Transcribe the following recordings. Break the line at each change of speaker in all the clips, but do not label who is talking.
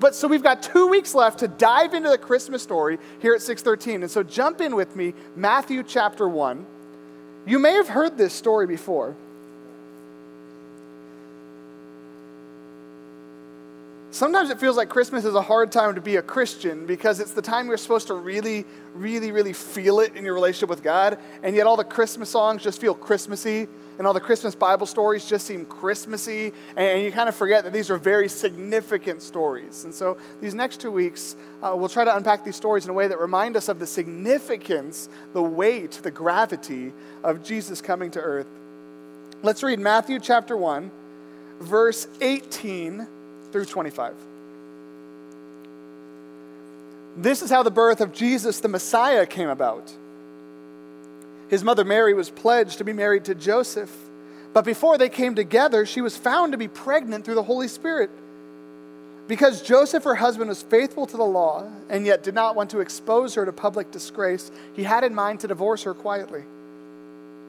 But so we've got two weeks left to dive into the Christmas story here at 613. And so jump in with me, Matthew chapter 1. You may have heard this story before. Sometimes it feels like Christmas is a hard time to be a Christian because it's the time you're supposed to really, really, really feel it in your relationship with God, and yet all the Christmas songs just feel Christmassy, and all the Christmas Bible stories just seem Christmassy, and you kind of forget that these are very significant stories. And so these next two weeks, uh, we'll try to unpack these stories in a way that remind us of the significance, the weight, the gravity of Jesus coming to earth. Let's read Matthew chapter 1, verse 18 through 25. This is how the birth of Jesus the Messiah came about. His mother Mary was pledged to be married to Joseph, but before they came together, she was found to be pregnant through the Holy Spirit. Because Joseph, her husband, was faithful to the law and yet did not want to expose her to public disgrace, he had in mind to divorce her quietly.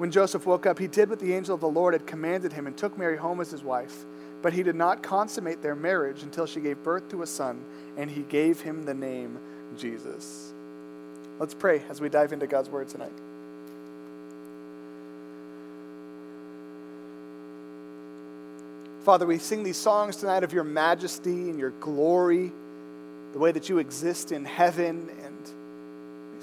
When Joseph woke up, he did what the angel of the Lord had commanded him and took Mary home as his wife. But he did not consummate their marriage until she gave birth to a son, and he gave him the name Jesus. Let's pray as we dive into God's word tonight. Father, we sing these songs tonight of your majesty and your glory, the way that you exist in heaven and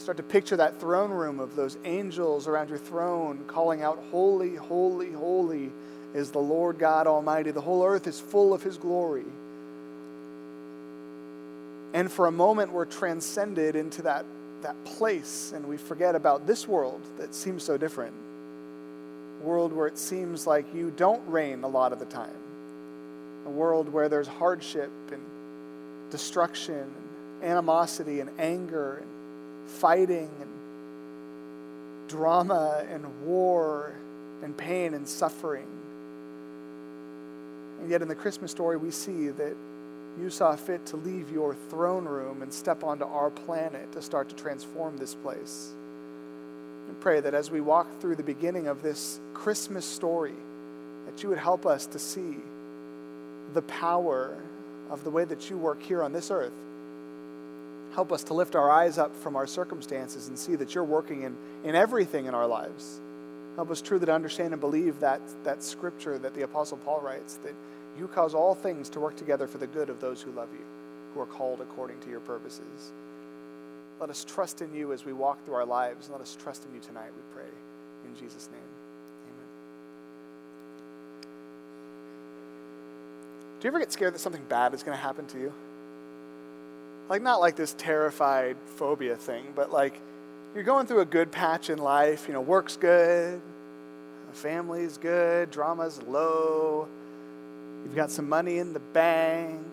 start to picture that throne room of those angels around your throne calling out, Holy, holy, holy is the Lord God Almighty. The whole earth is full of His glory. And for a moment, we're transcended into that, that place and we forget about this world that seems so different. A world where it seems like you don't reign a lot of the time. A world where there's hardship and destruction and animosity and anger and fighting and drama and war and pain and suffering. And yet, in the Christmas story, we see that you saw fit to leave your throne room and step onto our planet to start to transform this place. And pray that as we walk through the beginning of this Christmas story, that you would help us to see the power of the way that you work here on this earth Help us to lift our eyes up from our circumstances and see that you're working in, in everything in our lives. Help us truly to understand and believe that, that scripture that the Apostle Paul writes that you cause all things to work together for the good of those who love you, who are called according to your purposes. Let us trust in you as we walk through our lives. And let us trust in you tonight, we pray. In Jesus' name, amen. Do you ever get scared that something bad is going to happen to you? Like, not like this terrified phobia thing, but like you're going through a good patch in life. You know, work's good, family's good, drama's low, you've got some money in the bank,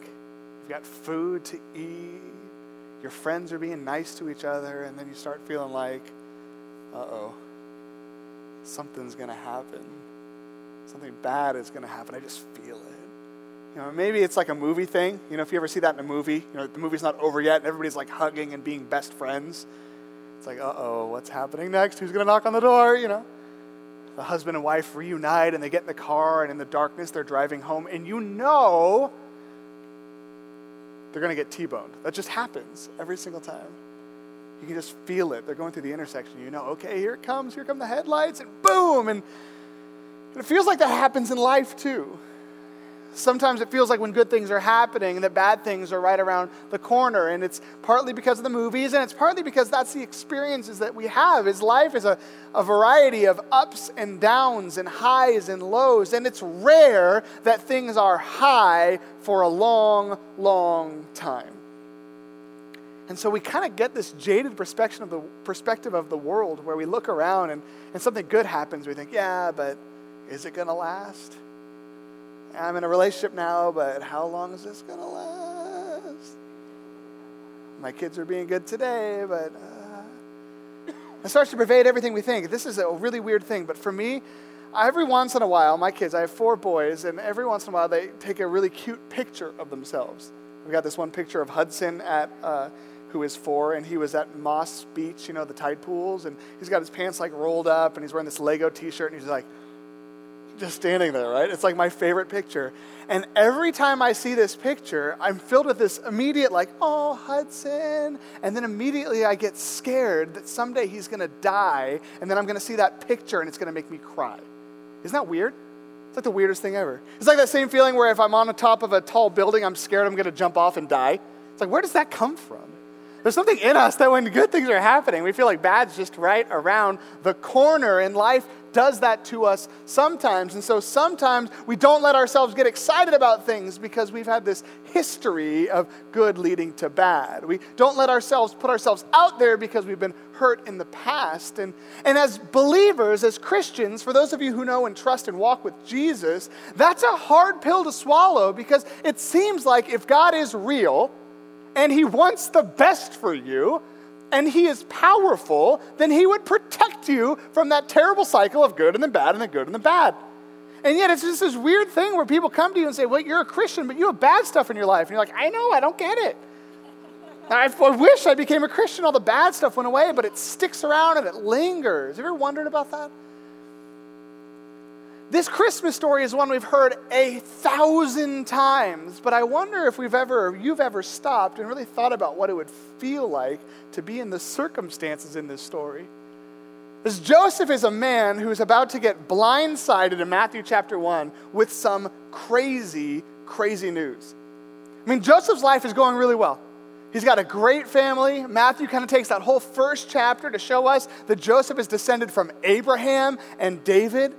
you've got food to eat, your friends are being nice to each other, and then you start feeling like, uh oh, something's to happen. Something bad is to happen. I just feel it. You know, maybe it's like a movie thing. You know, if you ever see that in a movie, you know, the movie's not over yet and everybody's like hugging and being best friends. It's like, uh oh, what's happening next? Who's going to knock on the door? You know, the husband and wife reunite and they get in the car and in the darkness they're driving home and you know they're going to get T boned. That just happens every single time. You can just feel it. They're going through the intersection. You know, okay, here it comes. Here come the headlights and boom. And it feels like that happens in life too. Sometimes it feels like when good things are happening, that bad things are right around the corner. And it's partly because of the movies, and it's partly because that's the experiences that we have. Is life is a, a variety of ups and downs and highs and lows. And it's rare that things are high for a long, long time. And so we kind of get this jaded perspective of the perspective of the world where we look around and, and something good happens. We think, yeah, but is it going to last? I'm in a relationship now, but how long is this going to last? My kids are being good today, but uh, it starts to pervade everything we think. This is a really weird thing, but for me, every once in a while, my kids, I have four boys, and every once in a while they take a really cute picture of themselves. We got this one picture of Hudson at. Uh, who is four, and he was at Moss Beach, you know, the tide pools, and he's got his pants like rolled up, and he's wearing this Lego t shirt, and he's like, just standing there, right? It's like my favorite picture. And every time I see this picture, I'm filled with this immediate, like, oh, Hudson. And then immediately I get scared that someday he's going to die, and then I'm going to see that picture and it's going to make me cry. Isn't that weird? It's like the weirdest thing ever. It's like that same feeling where if I'm on the top of a tall building, I'm scared I'm going to jump off and die. It's like, where does that come from? There's something in us that when good things are happening, we feel like bad's just right around the corner, in life does that to us sometimes. And so sometimes we don't let ourselves get excited about things because we've had this history of good leading to bad. We don't let ourselves put ourselves out there because we've been hurt in the past. And, and as believers, as Christians, for those of you who know and trust and walk with Jesus, that's a hard pill to swallow because it seems like if God is real, and He wants the best for you, and He is powerful, then He would protect you from that terrible cycle of good and then bad and then good and then bad. And yet, it's just this weird thing where people come to you and say, Well, you're a Christian, but you have bad stuff in your life. And you're like, I know, I don't get it. I, I wish I became a Christian, all the bad stuff went away, but it sticks around and it lingers. Have you ever wondered about that? This Christmas story is one we've heard a thousand times, but I wonder if we've ever, you've ever stopped and really thought about what it would feel like to be in the circumstances in this story. As Joseph is a man who's about to get blindsided in Matthew chapter 1 with some crazy, crazy news. I mean, Joseph's life is going really well. He's got a great family. Matthew kind of takes that whole first chapter to show us that Joseph is descended from Abraham and David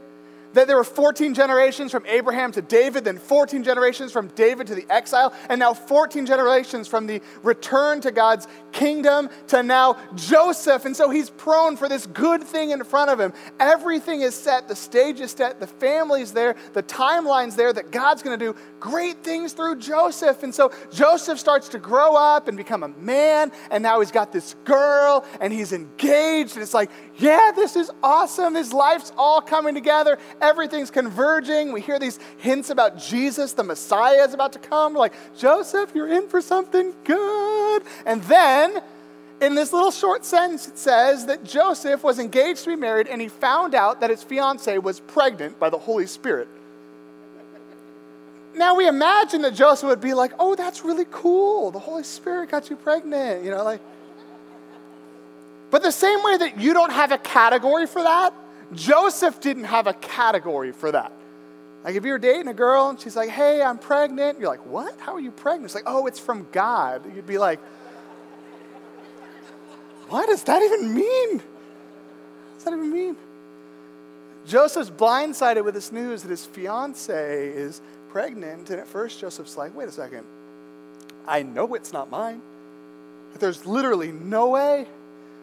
that there were 14 generations from Abraham to David, then 14 generations from David to the exile, and now 14 generations from the return to God's kingdom to now Joseph. And so he's prone for this good thing in front of him. Everything is set, the stage is set, the family's there, the timeline's there that God's going to do great things through Joseph. And so Joseph starts to grow up and become a man, and now he's got this girl and he's engaged. And it's like, yeah, this is awesome. His life's all coming together everything's converging. We hear these hints about Jesus, the Messiah is about to come. We're like, Joseph, you're in for something good. And then in this little short sentence, it says that Joseph was engaged to be married and he found out that his fiancee was pregnant by the Holy Spirit. Now we imagine that Joseph would be like, oh, that's really cool. The Holy Spirit got you pregnant, you know, like. But the same way that you don't have a category for that, Joseph didn't have a category for that. Like if you're dating a girl and she's like, hey, I'm pregnant, you're like, what? How are you pregnant? It's like, oh, it's from God. You'd be like, what does that even mean? What does that even mean? Joseph's blindsided with this news that his fiance is pregnant, and at first Joseph's like, wait a second, I know it's not mine. There's literally no way.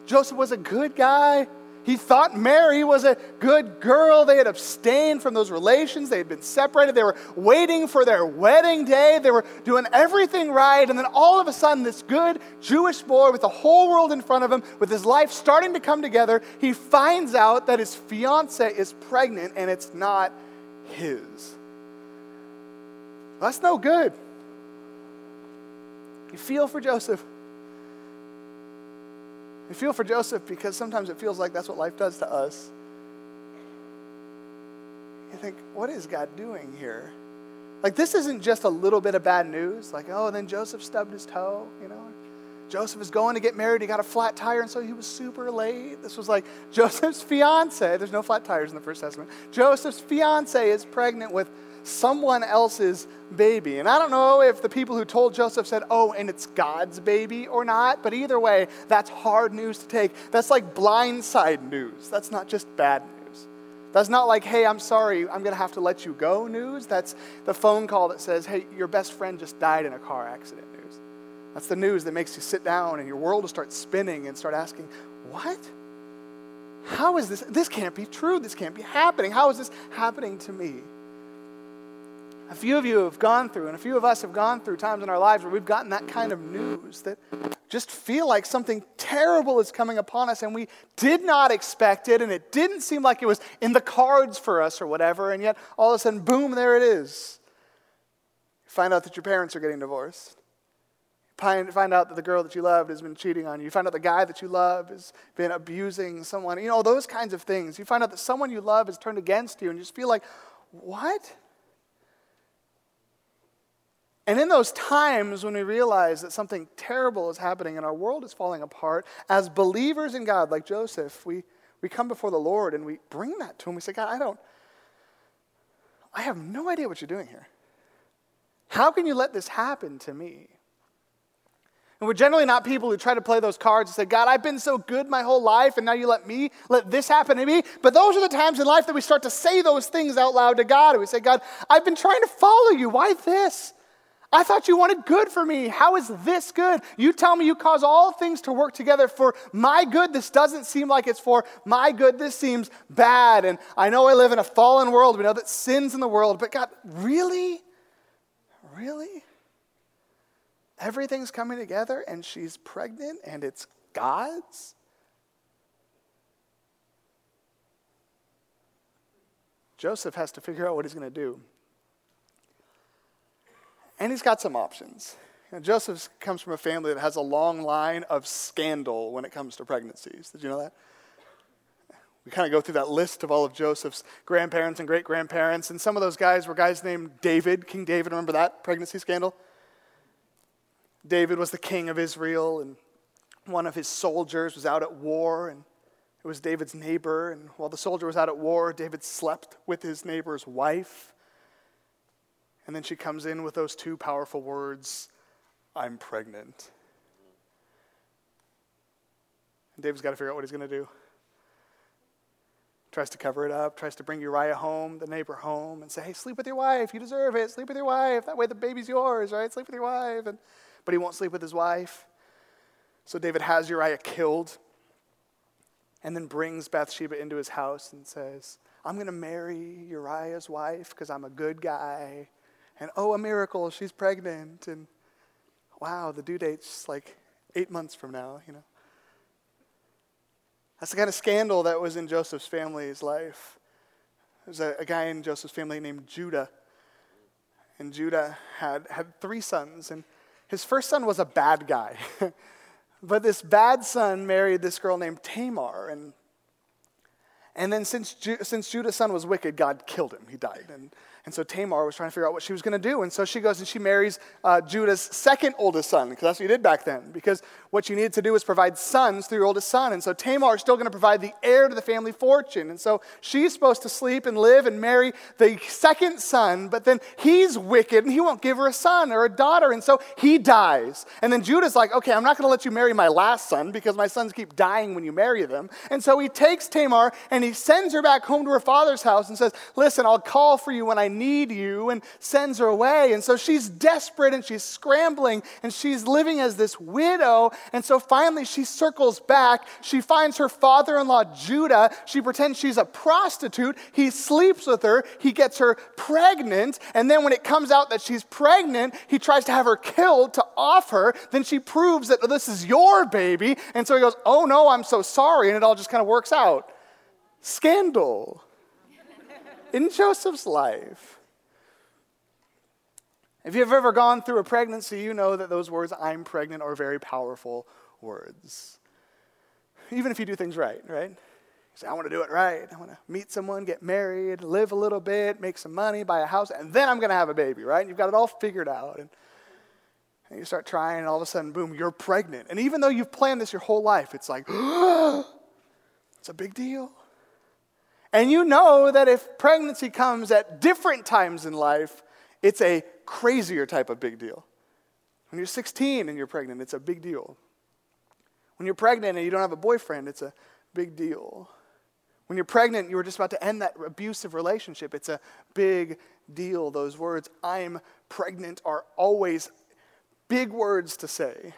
Joseph was a good guy. He thought Mary was a good girl. They had abstained from those relations. They had been separated. They were waiting for their wedding day. They were doing everything right. And then all of a sudden, this good Jewish boy with the whole world in front of him, with his life starting to come together, he finds out that his fiance is pregnant and it's not his. That's no good. You feel for Joseph. I feel for Joseph because sometimes it feels like that's what life does to us. You think, what is God doing here? Like, this isn't just a little bit of bad news. Like, oh, then Joseph stubbed his toe, you know? Joseph is going to get married. He got a flat tire, and so he was super late. This was like Joseph's fiance. There's no flat tires in the First Testament. Joseph's fiance is pregnant with someone else's baby. And I don't know if the people who told Joseph said, oh, and it's God's baby or not, but either way, that's hard news to take. That's like blindside news. That's not just bad news. That's not like, hey, I'm sorry, I'm going to have to let you go news. That's the phone call that says, hey, your best friend just died in a car accident news. That's the news that makes you sit down and your world will start spinning and start asking, what? How is this? This can't be true. This can't be happening. How is this happening to me? A few of you have gone through, and a few of us have gone through times in our lives where we've gotten that kind of news that just feel like something terrible is coming upon us, and we did not expect it, and it didn't seem like it was in the cards for us or whatever, and yet all of a sudden, boom, there it is. You find out that your parents are getting divorced. Find, find out that the girl that you loved has been cheating on you. You find out the guy that you love has been abusing someone. You know, those kinds of things. You find out that someone you love has turned against you, and you just feel like, what? And in those times when we realize that something terrible is happening and our world is falling apart, as believers in God, like Joseph, we, we come before the Lord and we bring that to Him. We say, God, I don't, I have no idea what you're doing here. How can you let this happen to me? And we're generally not people who try to play those cards and say, God, I've been so good my whole life, and now you let me, let this happen to me. But those are the times in life that we start to say those things out loud to God. And we say, God, I've been trying to follow you. Why this? I thought you wanted good for me. How is this good? You tell me you cause all things to work together for my good. This doesn't seem like it's for my good. This seems bad. And I know I live in a fallen world. We know that sin's in the world. But God, really? Really? Everything's coming together and she's pregnant and it's God's? Joseph has to figure out what he's going to do. And he's got some options. Joseph comes from a family that has a long line of scandal when it comes to pregnancies. Did you know that? We kind of go through that list of all of Joseph's grandparents and great grandparents, and some of those guys were guys named David, King David. Remember that pregnancy scandal? David was the king of Israel, and one of his soldiers was out at war, and it was David's neighbor. And while the soldier was out at war, David slept with his neighbor's wife. And then she comes in with those two powerful words I'm pregnant. And David's got to figure out what he's going to do. Tries to cover it up, tries to bring Uriah home, the neighbor home, and say, hey, sleep with your wife. You deserve it. Sleep with your wife. That way the baby's yours, right? Sleep with your wife. And, but he won't sleep with his wife. So David has Uriah killed and then brings Bathsheba into his house and says, I'm going to marry Uriah's wife because I'm a good guy and oh, a miracle, she's pregnant. And wow, the due date's like eight months from now, you know. That's the kind of scandal that was in Joseph's family's life. There's a, a guy in Joseph's family named Judah. And Judah had, had three sons. And his first son was a bad guy. but this bad son married this girl named Tamar. And, and then since, Ju- since Judah's son was wicked, God killed him. He died. And and so Tamar was trying to figure out what she was going to do. And so she goes and she marries uh, Judah's second oldest son, because that's what you did back then. Because what you needed to do was provide sons through your oldest son. And so Tamar is still going to provide the heir to the family fortune. And so she's supposed to sleep and live and marry the second son, but then he's wicked and he won't give her a son or a daughter. And so he dies. And then Judah's like, okay, I'm not going to let you marry my last son because my sons keep dying when you marry them. And so he takes Tamar and he sends her back home to her father's house and says, listen, I'll call for you when I need you, and sends her away. And so she's desperate and she's scrambling and she's living as this widow. And so finally she circles back. She finds her father in law, Judah. She pretends she's a prostitute. He sleeps with her. He gets her pregnant. And then when it comes out that she's pregnant, he tries to have her killed to off her. Then she proves that oh, this is your baby. And so he goes, Oh no, I'm so sorry. And it all just kind of works out. Scandal in Joseph's life. If you've ever gone through a pregnancy, you know that those words, I'm pregnant, are very powerful words. Even if you do things right, right? You say, I want to do it right. I want to meet someone, get married, live a little bit, make some money, buy a house, and then I'm going to have a baby, right? And you've got it all figured out. And, and you start trying, and all of a sudden, boom, you're pregnant. And even though you've planned this your whole life, it's like, it's a big deal. And you know that if pregnancy comes at different times in life, it's a crazier type of big deal. When you're 16 and you're pregnant, it's a big deal. When you're pregnant and you don't have a boyfriend, it's a big deal. When you're pregnant, you were just about to end that abusive relationship. It's a big deal. Those words, I'm pregnant, are always big words to say.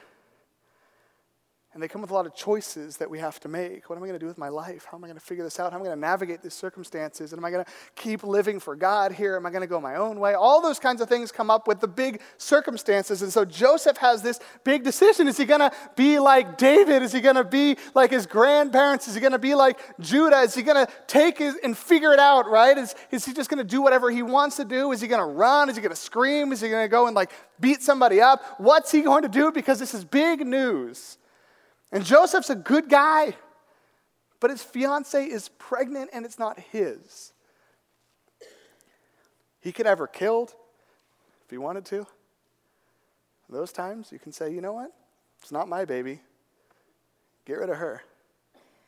And they come with a lot of choices that we have to make. What am I going to do with my life? How am I going to figure this out? How am I going to navigate these circumstances? And am I going to keep living for God here? Am I going to go my own way? All those kinds of things come up with the big circumstances. And so Joseph has this big decision. Is he going to be like David? Is he going to be like his grandparents? Is he going to be like Judah? Is he going to take his, and figure it out, right? Is, is he just going to do whatever he wants to do? Is he going to run? Is he going to scream? Is he going to go and like beat somebody up? What's he going to do? Because this is big news. And Joseph's a good guy, but his fiance is pregnant and it's not his. He could have her killed if he wanted to. Those times you can say, you know what? It's not my baby. Get rid of her.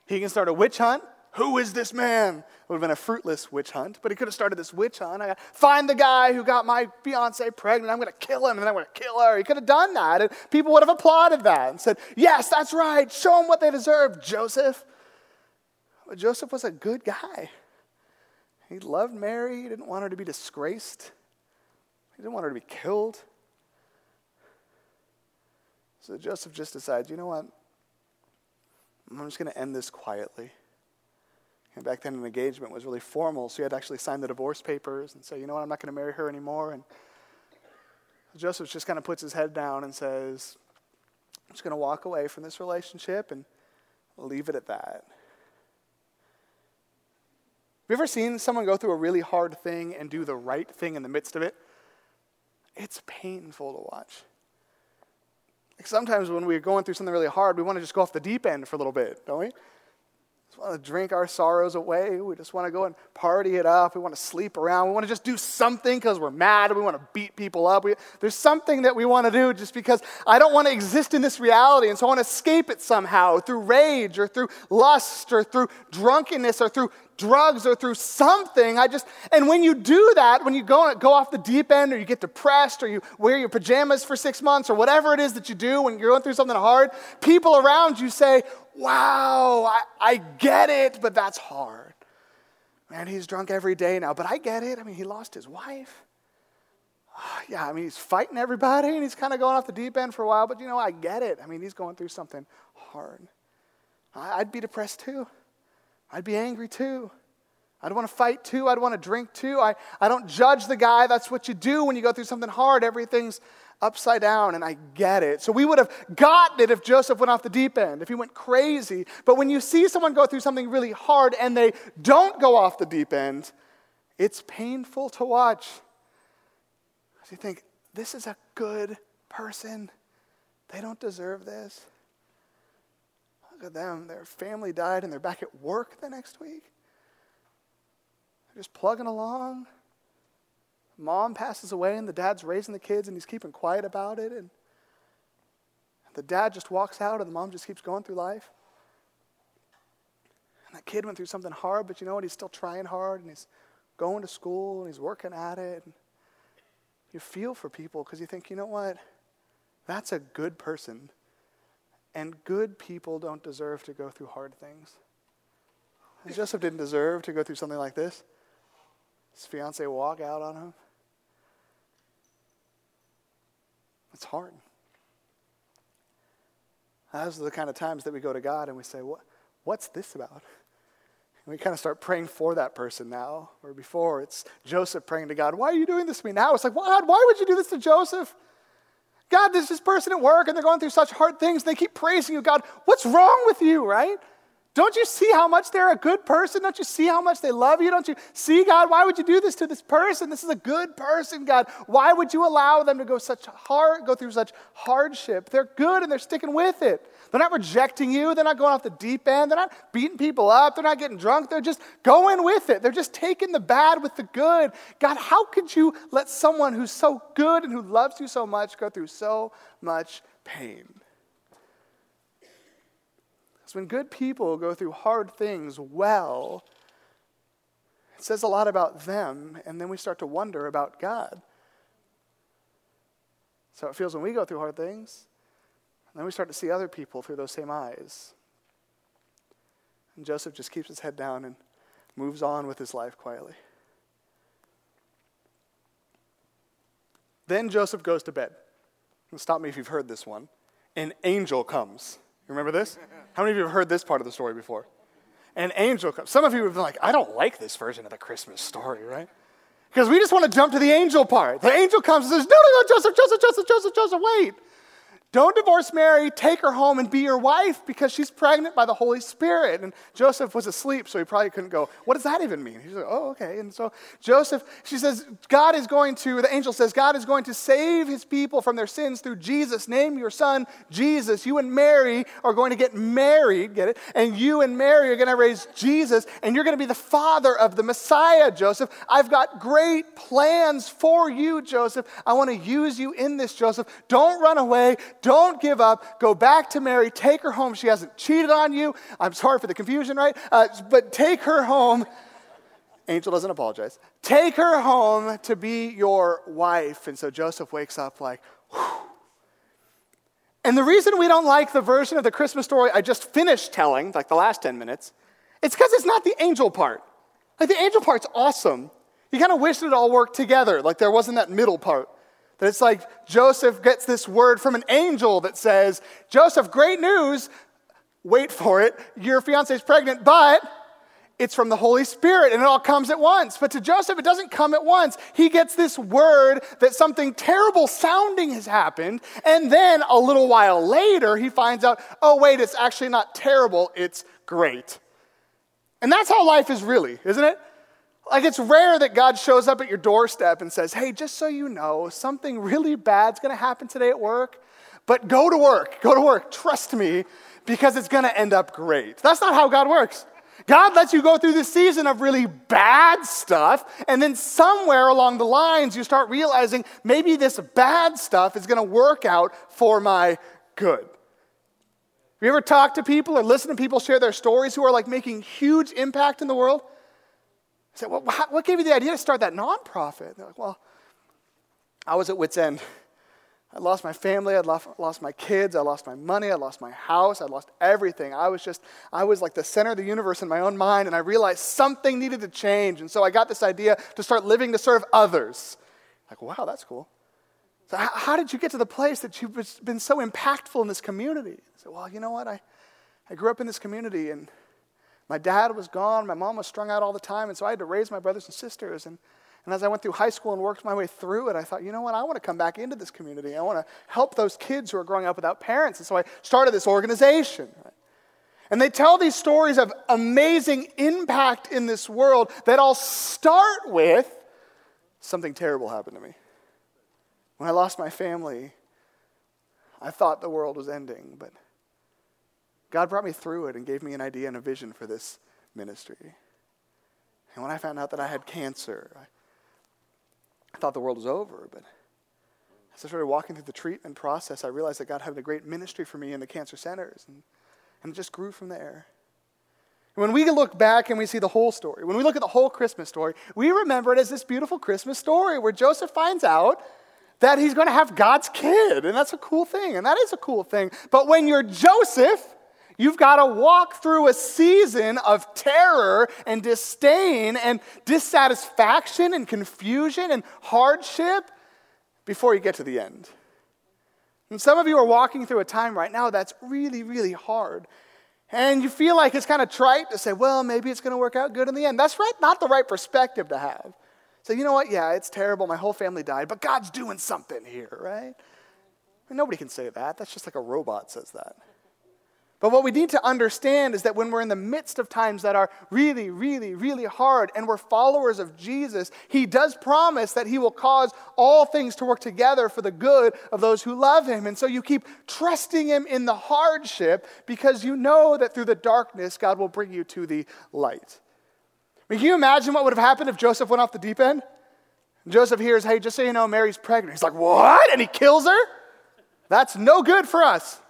He can start a witch hunt who is this man? It would have been a fruitless witch hunt, but he could have started this witch hunt. I find the guy who got my fiance pregnant. I'm going to kill him, and I'm going to kill her. He could have done that, and people would have applauded that and said, Yes, that's right. Show them what they deserve, Joseph. But Joseph was a good guy. He loved Mary. He didn't want her to be disgraced. He didn't want her to be killed. So Joseph just decides, you know what? I'm just going to end this quietly. And back then, an engagement was really formal, so you had to actually sign the divorce papers and say, you know what, I'm not going to marry her anymore. And Joseph just kind of puts his head down and says, I'm just going to walk away from this relationship and leave it at that. Have you ever seen someone go through a really hard thing and do the right thing in the midst of it? It's painful to watch. Like sometimes when we're going through something really hard, we want to just go off the deep end for a little bit, don't we? Want to drink our sorrows away. We just want to go and party it up. We want to sleep around. We want to just do something because we're mad. We want to beat people up. We, there's something that we want to do just because I don't want to exist in this reality. And so I want to escape it somehow through rage or through lust or through drunkenness or through drugs or through something. I just, and when you do that, when you go, go off the deep end or you get depressed or you wear your pajamas for six months or whatever it is that you do when you're going through something hard, people around you say, wow, I, I get it, but that's hard. Man, he's drunk every day now, but I get it. I mean, he lost his wife. Ah, yeah, I mean, he's fighting everybody and he's kind of going off the deep end for a while, but you know, I get it. I mean, he's going through something hard. I'd be depressed too. I'd be angry too. I'd want to fight too. I'd want to drink too. I, I don't judge the guy. That's what you do when you go through something hard. Everything's upside down, and I get it. So we would have gotten it if Joseph went off the deep end, if he went crazy. But when you see someone go through something really hard and they don't go off the deep end, it's painful to watch. Because you think, this is a good person. They don't deserve this. Look at them. Their family died and they're back at work the next week. Just plugging along. Mom passes away and the dad's raising the kids and he's keeping quiet about it. And the dad just walks out and the mom just keeps going through life. And that kid went through something hard, but you know what? He's still trying hard and he's going to school and he's working at it. And you feel for people because you think, you know what? That's a good person. And good people don't deserve to go through hard things. And Joseph didn't deserve to go through something like this. His fiance walk out on him. It's hard. Those are the kind of times that we go to God and we say, what, What's this about? And we kind of start praying for that person now. Or before, it's Joseph praying to God, Why are you doing this to me? Now it's like, God, why would you do this to Joseph? God, there's this person at work and they're going through such hard things. And They keep praising you. God, what's wrong with you, right? Don't you see how much they're a good person? Don't you see how much they love you? Don't you see, God, why would you do this to this person? This is a good person, God. Why would you allow them to go such hard, go through such hardship? They're good and they're sticking with it. They're not rejecting you. They're not going off the deep end. They're not beating people up. They're not getting drunk. They're just going with it. They're just taking the bad with the good. God, how could you let someone who's so good and who loves you so much go through so much pain? Because when good people go through hard things well, it says a lot about them, and then we start to wonder about God. So it feels when we go through hard things, and then we start to see other people through those same eyes. And Joseph just keeps his head down and moves on with his life quietly. Then Joseph goes to bed. Stop me if you've heard this one. An angel comes You Remember this? How many of you have heard this part of the story before? An angel comes. Some of you have been like, I don't like this version of the Christmas story, right? Because we just want to jump to the angel part. The angel comes and says, No, no, no, Joseph, Joseph, Joseph, Joseph, Joseph, wait. Don't divorce Mary, take her home and be your wife because she's pregnant by the Holy Spirit. And Joseph was asleep, so he probably couldn't go, What does that even mean? He's like, Oh, okay. And so Joseph, she says, God is going to, the angel says, God is going to save his people from their sins through Jesus. Name your son Jesus. You and Mary are going to get married, get it? And you and Mary are going to raise Jesus, and you're going to be the father of the Messiah, Joseph. I've got great plans for you, Joseph. I want to use you in this, Joseph. Don't run away. Don't give up. Go back to Mary. Take her home. She hasn't cheated on you. I'm sorry for the confusion, right? Uh, but take her home. Angel doesn't apologize. Take her home to be your wife. And so Joseph wakes up like, Whew. And the reason we don't like the version of the Christmas story I just finished telling, like the last 10 minutes, it's because it's not the angel part. Like the angel part's awesome. You kind of wish it all worked together, like there wasn't that middle part. That it's like Joseph gets this word from an angel that says, Joseph, great news. Wait for it. Your fiance is pregnant, but it's from the Holy Spirit and it all comes at once. But to Joseph, it doesn't come at once. He gets this word that something terrible sounding has happened. And then a little while later, he finds out, oh, wait, it's actually not terrible, it's great. And that's how life is really, isn't it? Like, it's rare that God shows up at your doorstep and says, Hey, just so you know, something really bad's gonna happen today at work, but go to work, go to work, trust me, because it's gonna end up great. That's not how God works. God lets you go through this season of really bad stuff, and then somewhere along the lines, you start realizing maybe this bad stuff is gonna work out for my good. Have you ever talked to people or listened to people share their stories who are like making huge impact in the world? Said, well, what gave you the idea to start that nonprofit? They're like, well, I was at wit's end. I lost my family, I lost, lost my kids, I lost my money, I lost my house, I lost everything. I was just, I was like the center of the universe in my own mind, and I realized something needed to change. And so I got this idea to start living to serve others. Like, wow, that's cool. So, how, how did you get to the place that you've been so impactful in this community? I said, well, you know what? I, I grew up in this community, and my dad was gone. My mom was strung out all the time. And so I had to raise my brothers and sisters. And, and as I went through high school and worked my way through it, I thought, you know what? I want to come back into this community. I want to help those kids who are growing up without parents. And so I started this organization. And they tell these stories of amazing impact in this world that all start with something terrible happened to me. When I lost my family, I thought the world was ending, but God brought me through it and gave me an idea and a vision for this ministry. And when I found out that I had cancer, I, I thought the world was over. But as I started walking through the treatment process, I realized that God had a great ministry for me in the cancer centers. And, and it just grew from there. When we look back and we see the whole story, when we look at the whole Christmas story, we remember it as this beautiful Christmas story where Joseph finds out that he's going to have God's kid. And that's a cool thing. And that is a cool thing. But when you're Joseph, You've got to walk through a season of terror and disdain and dissatisfaction and confusion and hardship before you get to the end. And some of you are walking through a time right now that's really, really hard. And you feel like it's kind of trite to say, well, maybe it's going to work out good in the end. That's right, not the right perspective to have. So, you know what? Yeah, it's terrible. My whole family died, but God's doing something here, right? I mean, nobody can say that. That's just like a robot says that. But what we need to understand is that when we're in the midst of times that are really, really, really hard and we're followers of Jesus, He does promise that He will cause all things to work together for the good of those who love Him. And so you keep trusting Him in the hardship because you know that through the darkness, God will bring you to the light. I mean, can you imagine what would have happened if Joseph went off the deep end? Joseph hears, hey, just so you know, Mary's pregnant. He's like, what? And he kills her? That's no good for us.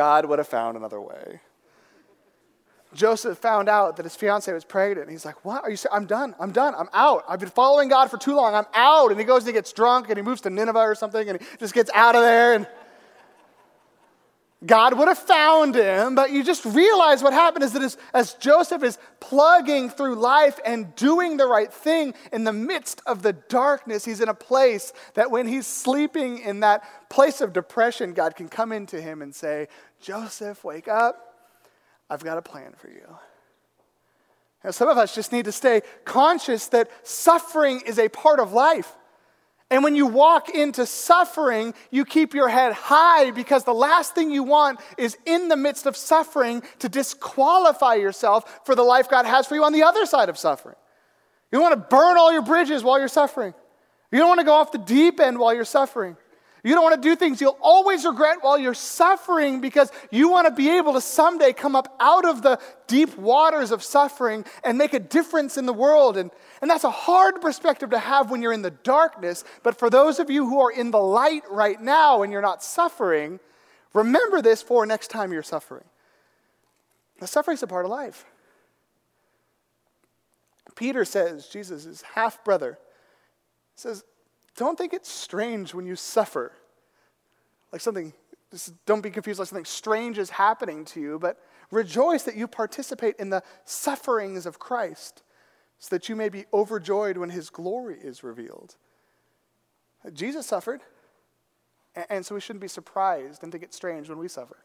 God would have found another way. Joseph found out that his fiancee was pregnant. And he's like, What are you? I'm done. I'm done. I'm out. I've been following God for too long. I'm out. And he goes and he gets drunk and he moves to Nineveh or something and he just gets out of there. And God would have found him, but you just realize what happened is that as, as, Joseph is plugging through life and doing the right thing in the midst of the darkness, he's in a place that when he's sleeping in that place of depression, God can come into him and say, Joseph, wake up. I've got a plan for you. Now, some of us just need to stay conscious that suffering is a part of life. And when you walk into suffering, you keep your head high because the last thing you want is in the midst of suffering to disqualify yourself for the life God has for you on the other side of suffering. You don't want to burn all your bridges while you're suffering. You don't want to go off the deep end while you're suffering. You don't want to do things you'll always regret while you're suffering because you want to be able to someday come up out of the deep waters of suffering and make a difference in the world. And, and that's a hard perspective to have when you're in the darkness. But for those of you who are in the light right now and you're not suffering, remember this for next time you're suffering. The suffering is a part of life. Peter says, Jesus' is half brother, says, don't think it's strange when you suffer. Like something, don't be confused like something strange is happening to you, but rejoice that you participate in the sufferings of Christ so that you may be overjoyed when his glory is revealed. Jesus suffered, and so we shouldn't be surprised and think it's strange when we suffer.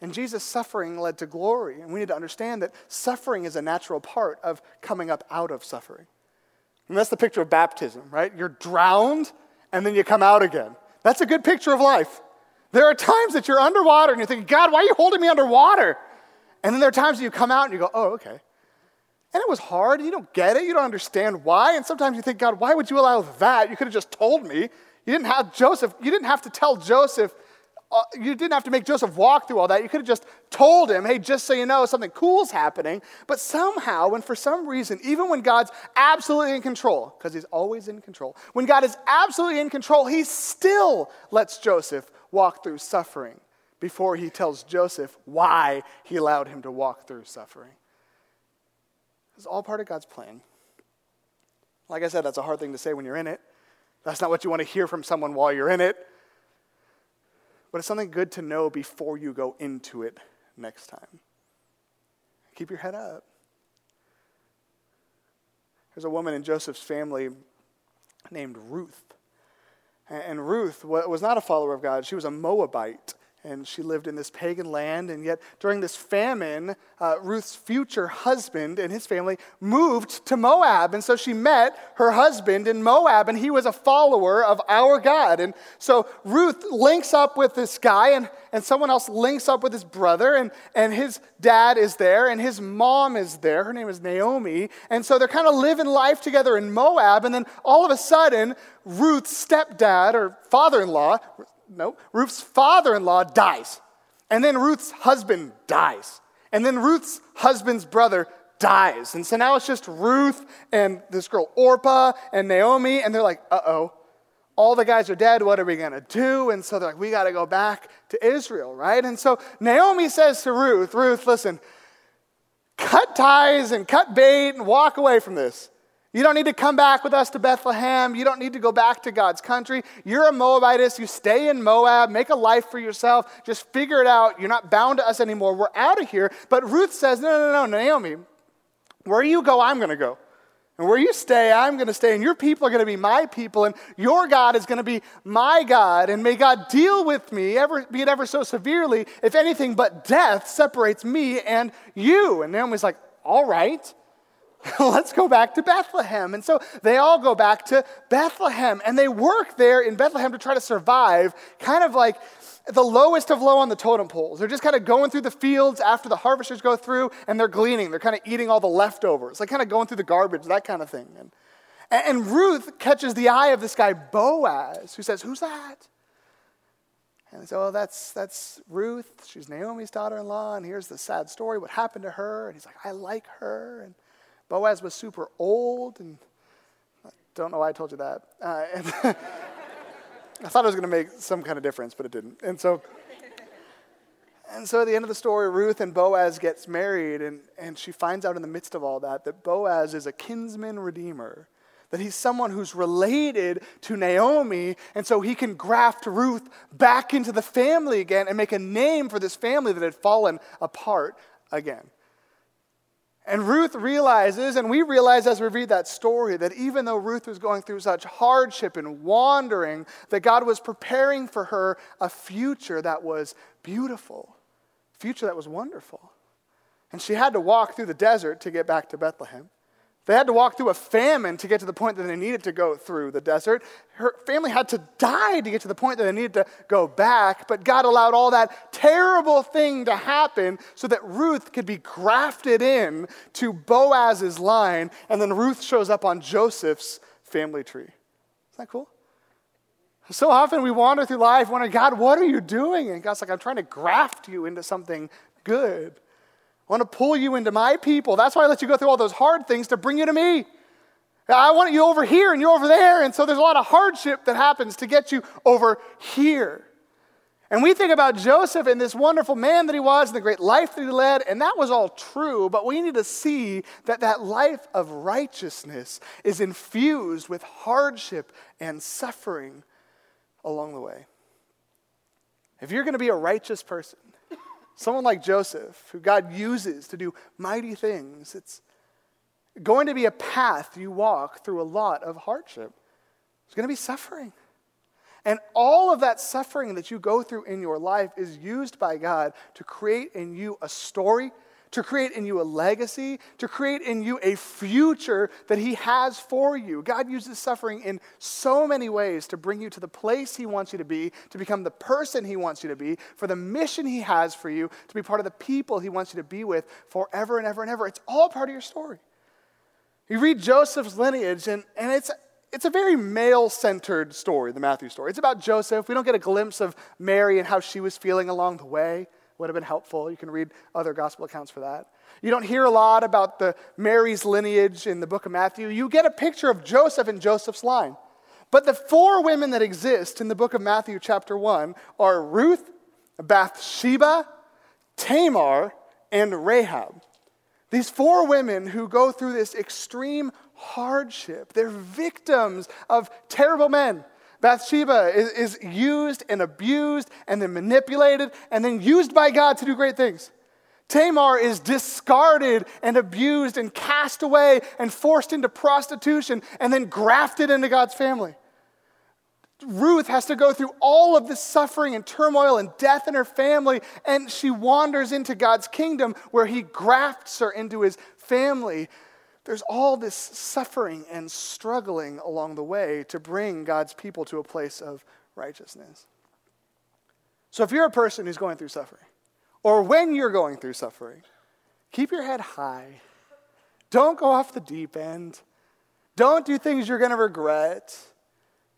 And Jesus' suffering led to glory, and we need to understand that suffering is a natural part of coming up out of suffering. And that's the picture of baptism, right? You're drowned and then you come out again. That's a good picture of life. There are times that you're underwater and you're thinking, God, why are you holding me underwater? And then there are times that you come out and you go, oh, okay. And it was hard, you don't get it, you don't understand why. And sometimes you think, God, why would you allow that? You could have just told me. You didn't have Joseph, you didn't have to tell Joseph uh, you didn't have to make Joseph walk through all that. You could have just told him, hey, just so you know, something cool's happening. But somehow, and for some reason, even when God's absolutely in control, because he's always in control, when God is absolutely in control, he still lets Joseph walk through suffering before he tells Joseph why he allowed him to walk through suffering. It's all part of God's plan. Like I said, that's a hard thing to say when you're in it. That's not what you want to hear from someone while you're in it but it's something good to know before you go into it next time. Keep your head up. There's a woman in Joseph's family named Ruth. And Ruth was not a follower of God, she was a Moabite and she lived in this pagan land. And yet, during this famine, uh, Ruth's future husband and his family moved to Moab. And so she met her husband in Moab, and he was a follower of our God. And so Ruth links up with this guy, and, and someone else links up with his brother, and, and his dad is there, and his mom is there. Her name is Naomi. And so they're kind of living life together in Moab. And then all of a sudden, Ruth's stepdad or father in law, no, Ruth's father in law dies. And then Ruth's husband dies. And then Ruth's husband's brother dies. And so now it's just Ruth and this girl Orpah and Naomi, and they're like, uh oh, all the guys are dead. What are we going to do? And so they're like, we got to go back to Israel, right? And so Naomi says to Ruth, Ruth, listen, cut ties and cut bait and walk away from this. You don't need to come back with us to Bethlehem. You don't need to go back to God's country. You're a Moabitess. You stay in Moab. Make a life for yourself. Just figure it out. You're not bound to us anymore. We're out of here. But Ruth says, No, no, no, Naomi, where you go, I'm going to go. And where you stay, I'm going to stay. And your people are going to be my people. And your God is going to be my God. And may God deal with me, ever, be it ever so severely, if anything but death separates me and you. And Naomi's like, All right. let's go back to Bethlehem. And so they all go back to Bethlehem and they work there in Bethlehem to try to survive, kind of like the lowest of low on the totem poles. They're just kind of going through the fields after the harvesters go through and they're gleaning. They're kind of eating all the leftovers, like kind of going through the garbage, that kind of thing. And, and Ruth catches the eye of this guy, Boaz, who says, Who's that? And they say, Oh, that's, that's Ruth. She's Naomi's daughter in law. And here's the sad story what happened to her. And he's like, I like her. And Boaz was super old, and I don't know why I told you that. Uh, I thought it was going to make some kind of difference, but it didn't. And so, and so at the end of the story, Ruth and Boaz gets married, and, and she finds out in the midst of all that that Boaz is a kinsman redeemer. that he's someone who's related to Naomi, and so he can graft Ruth back into the family again and make a name for this family that had fallen apart again. And Ruth realizes, and we realize as we read that story, that even though Ruth was going through such hardship and wandering, that God was preparing for her a future that was beautiful, a future that was wonderful. And she had to walk through the desert to get back to Bethlehem. They had to walk through a famine to get to the point that they needed to go through the desert. Her family had to die to get to the point that they needed to go back, but God allowed all that terrible thing to happen so that Ruth could be grafted in to Boaz's line, and then Ruth shows up on Joseph's family tree. Isn't that cool? So often we wander through life wondering, God, what are you doing? And God's like, I'm trying to graft you into something good. I want to pull you into my people. That's why I let you go through all those hard things to bring you to me. I want you over here and you're over there. And so there's a lot of hardship that happens to get you over here. And we think about Joseph and this wonderful man that he was and the great life that he led, and that was all true, but we need to see that that life of righteousness is infused with hardship and suffering along the way. If you're going to be a righteous person, Someone like Joseph, who God uses to do mighty things. It's going to be a path you walk through a lot of hardship. There's going to be suffering. And all of that suffering that you go through in your life is used by God to create in you a story to create in you a legacy, to create in you a future that He has for you. God uses suffering in so many ways to bring you to the place He wants you to be, to become the person He wants you to be, for the mission He has for you, to be part of the people He wants you to be with forever and ever and ever. It's all part of your story. You read Joseph's lineage, and, and it's, it's a very male centered story, the Matthew story. It's about Joseph. We don't get a glimpse of Mary and how she was feeling along the way would have been helpful. You can read other gospel accounts for that. You don't hear a lot about the Mary's lineage in the book of Matthew. You get a picture of Joseph and Joseph's line. But the four women that exist in the book of Matthew, chapter 1, are Ruth, Bathsheba, Tamar, and Rahab. These four women who go through this extreme hardship, they're victims of terrible men Bathsheba is, is used and abused and then manipulated and then used by God to do great things. Tamar is discarded and abused and cast away and forced into prostitution and then grafted into God's family. Ruth has to go through all of this suffering and turmoil and death in her family, and she wanders into God's kingdom where he grafts her into his family there's all this suffering and struggling along the way to bring God's people to a place of righteousness. So if you're a person who's going through suffering, or when you're going through suffering, keep your head high. Don't go off the deep end. Don't do things you're going to regret.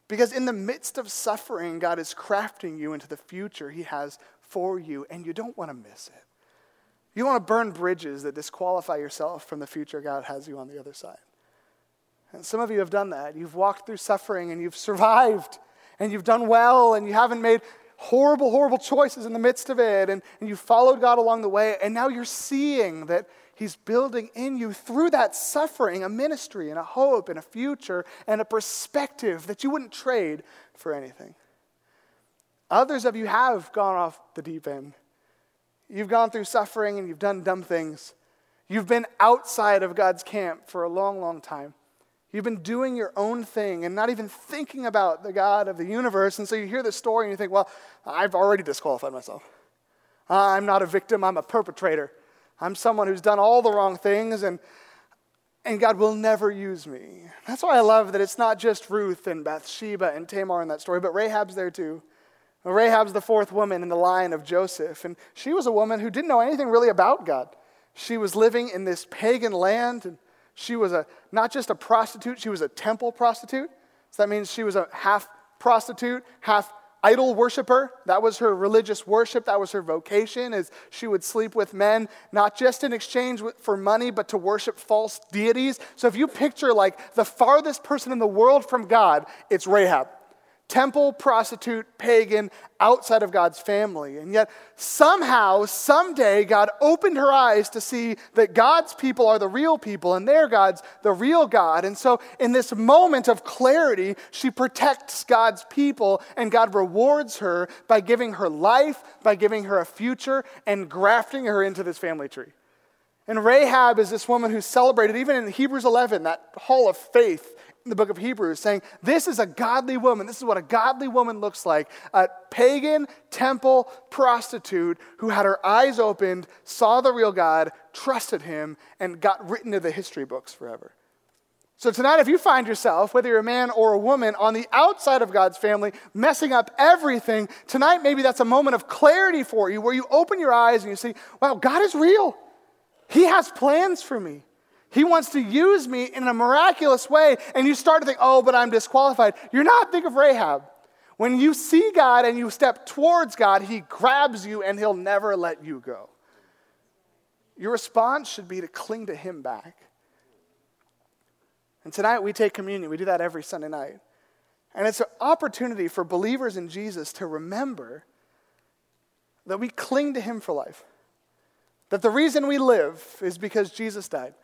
Because in the midst of suffering, God is crafting you into the future He has for you, and you don't want to miss it. You want to burn bridges that disqualify yourself from the future God has you on the other side. And some of you have done that. You've walked through suffering and you've survived and you've done well and you haven't made horrible, horrible choices in the midst of it and, and you followed God along the way. And now you're seeing that He's building in you through that suffering a ministry and a hope and a future and a perspective that you wouldn't trade for anything. Others of you have gone off the deep end You've gone through suffering and you've done dumb things. You've been outside of God's camp for a long, long time. You've been doing your own thing and not even thinking about the God of the universe. And so you hear this story and you think, well, I've already disqualified myself. I'm not a victim, I'm a perpetrator. I'm someone who's done all the wrong things and, and God will never use me. That's why I love that it's not just Ruth and Bathsheba and Tamar in that story, but Rahab's there too. Rahab's the fourth woman in the line of Joseph, and she was a woman who didn't know anything really about God. She was living in this pagan land, and she was a, not just a prostitute, she was a temple prostitute. So that means she was a half prostitute, half idol worshiper. That was her religious worship. That was her vocation, is she would sleep with men, not just in exchange for money, but to worship false deities. So if you picture like the farthest person in the world from God, it's Rahab. Temple, prostitute, pagan, outside of God's family. And yet, somehow, someday, God opened her eyes to see that God's people are the real people and their God's the real God. And so, in this moment of clarity, she protects God's people, and God rewards her by giving her life, by giving her a future, and grafting her into this family tree. And Rahab is this woman who's celebrated, even in Hebrews 11, that hall of faith in the book of Hebrews, saying, This is a godly woman. This is what a godly woman looks like. A pagan temple prostitute who had her eyes opened, saw the real God, trusted him, and got written to the history books forever. So, tonight, if you find yourself, whether you're a man or a woman, on the outside of God's family, messing up everything, tonight maybe that's a moment of clarity for you where you open your eyes and you see, wow, God is real. He has plans for me. He wants to use me in a miraculous way. And you start to think, oh, but I'm disqualified. You're not. Think of Rahab. When you see God and you step towards God, He grabs you and He'll never let you go. Your response should be to cling to Him back. And tonight we take communion. We do that every Sunday night. And it's an opportunity for believers in Jesus to remember that we cling to Him for life. That the reason we live is because Jesus died.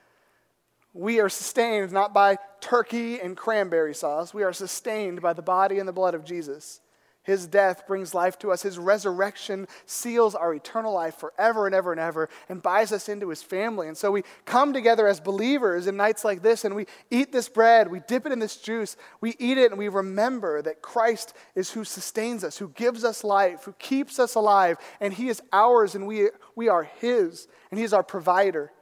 We are sustained not by turkey and cranberry sauce. We are sustained by the body and the blood of Jesus. His death brings life to us. His resurrection seals our eternal life forever and ever and ever and buys us into his family. And so we come together as believers in nights like this and we eat this bread, we dip it in this juice, we eat it, and we remember that Christ is who sustains us, who gives us life, who keeps us alive, and he is ours and we, we are his, and he is our provider.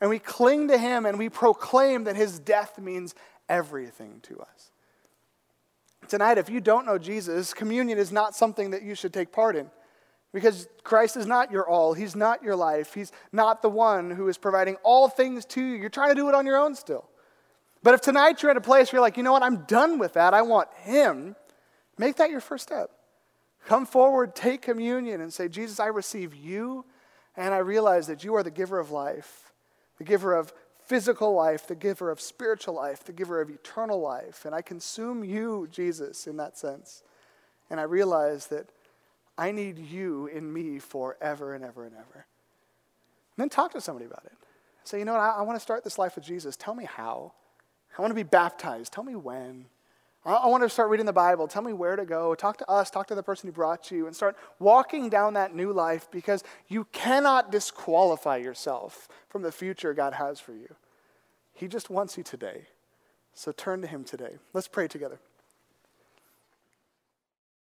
And we cling to him and we proclaim that his death means everything to us. Tonight, if you don't know Jesus, communion is not something that you should take part in because Christ is not your all. He's not your life. He's not the one who is providing all things to you. You're trying to do it on your own still. But if tonight you're at a place where you're like, you know what, I'm done with that, I want Him, make that your first step. Come forward, take communion, and say, Jesus, I receive you, and I realize that you are the giver of life the giver of physical life, the giver of spiritual life, the giver of eternal life. And I consume you, Jesus, in that sense. And I realize that I need you in me forever and ever and ever. And then talk to somebody about it. Say, you know what, I, I want to start this life with Jesus. Tell me how. I want to be baptized. Tell me when. I want to start reading the Bible. Tell me where to go. Talk to us, talk to the person who brought you, and start walking down that new life because you cannot disqualify yourself from the future God has for you. He just wants you today. So turn to Him today. Let's pray together.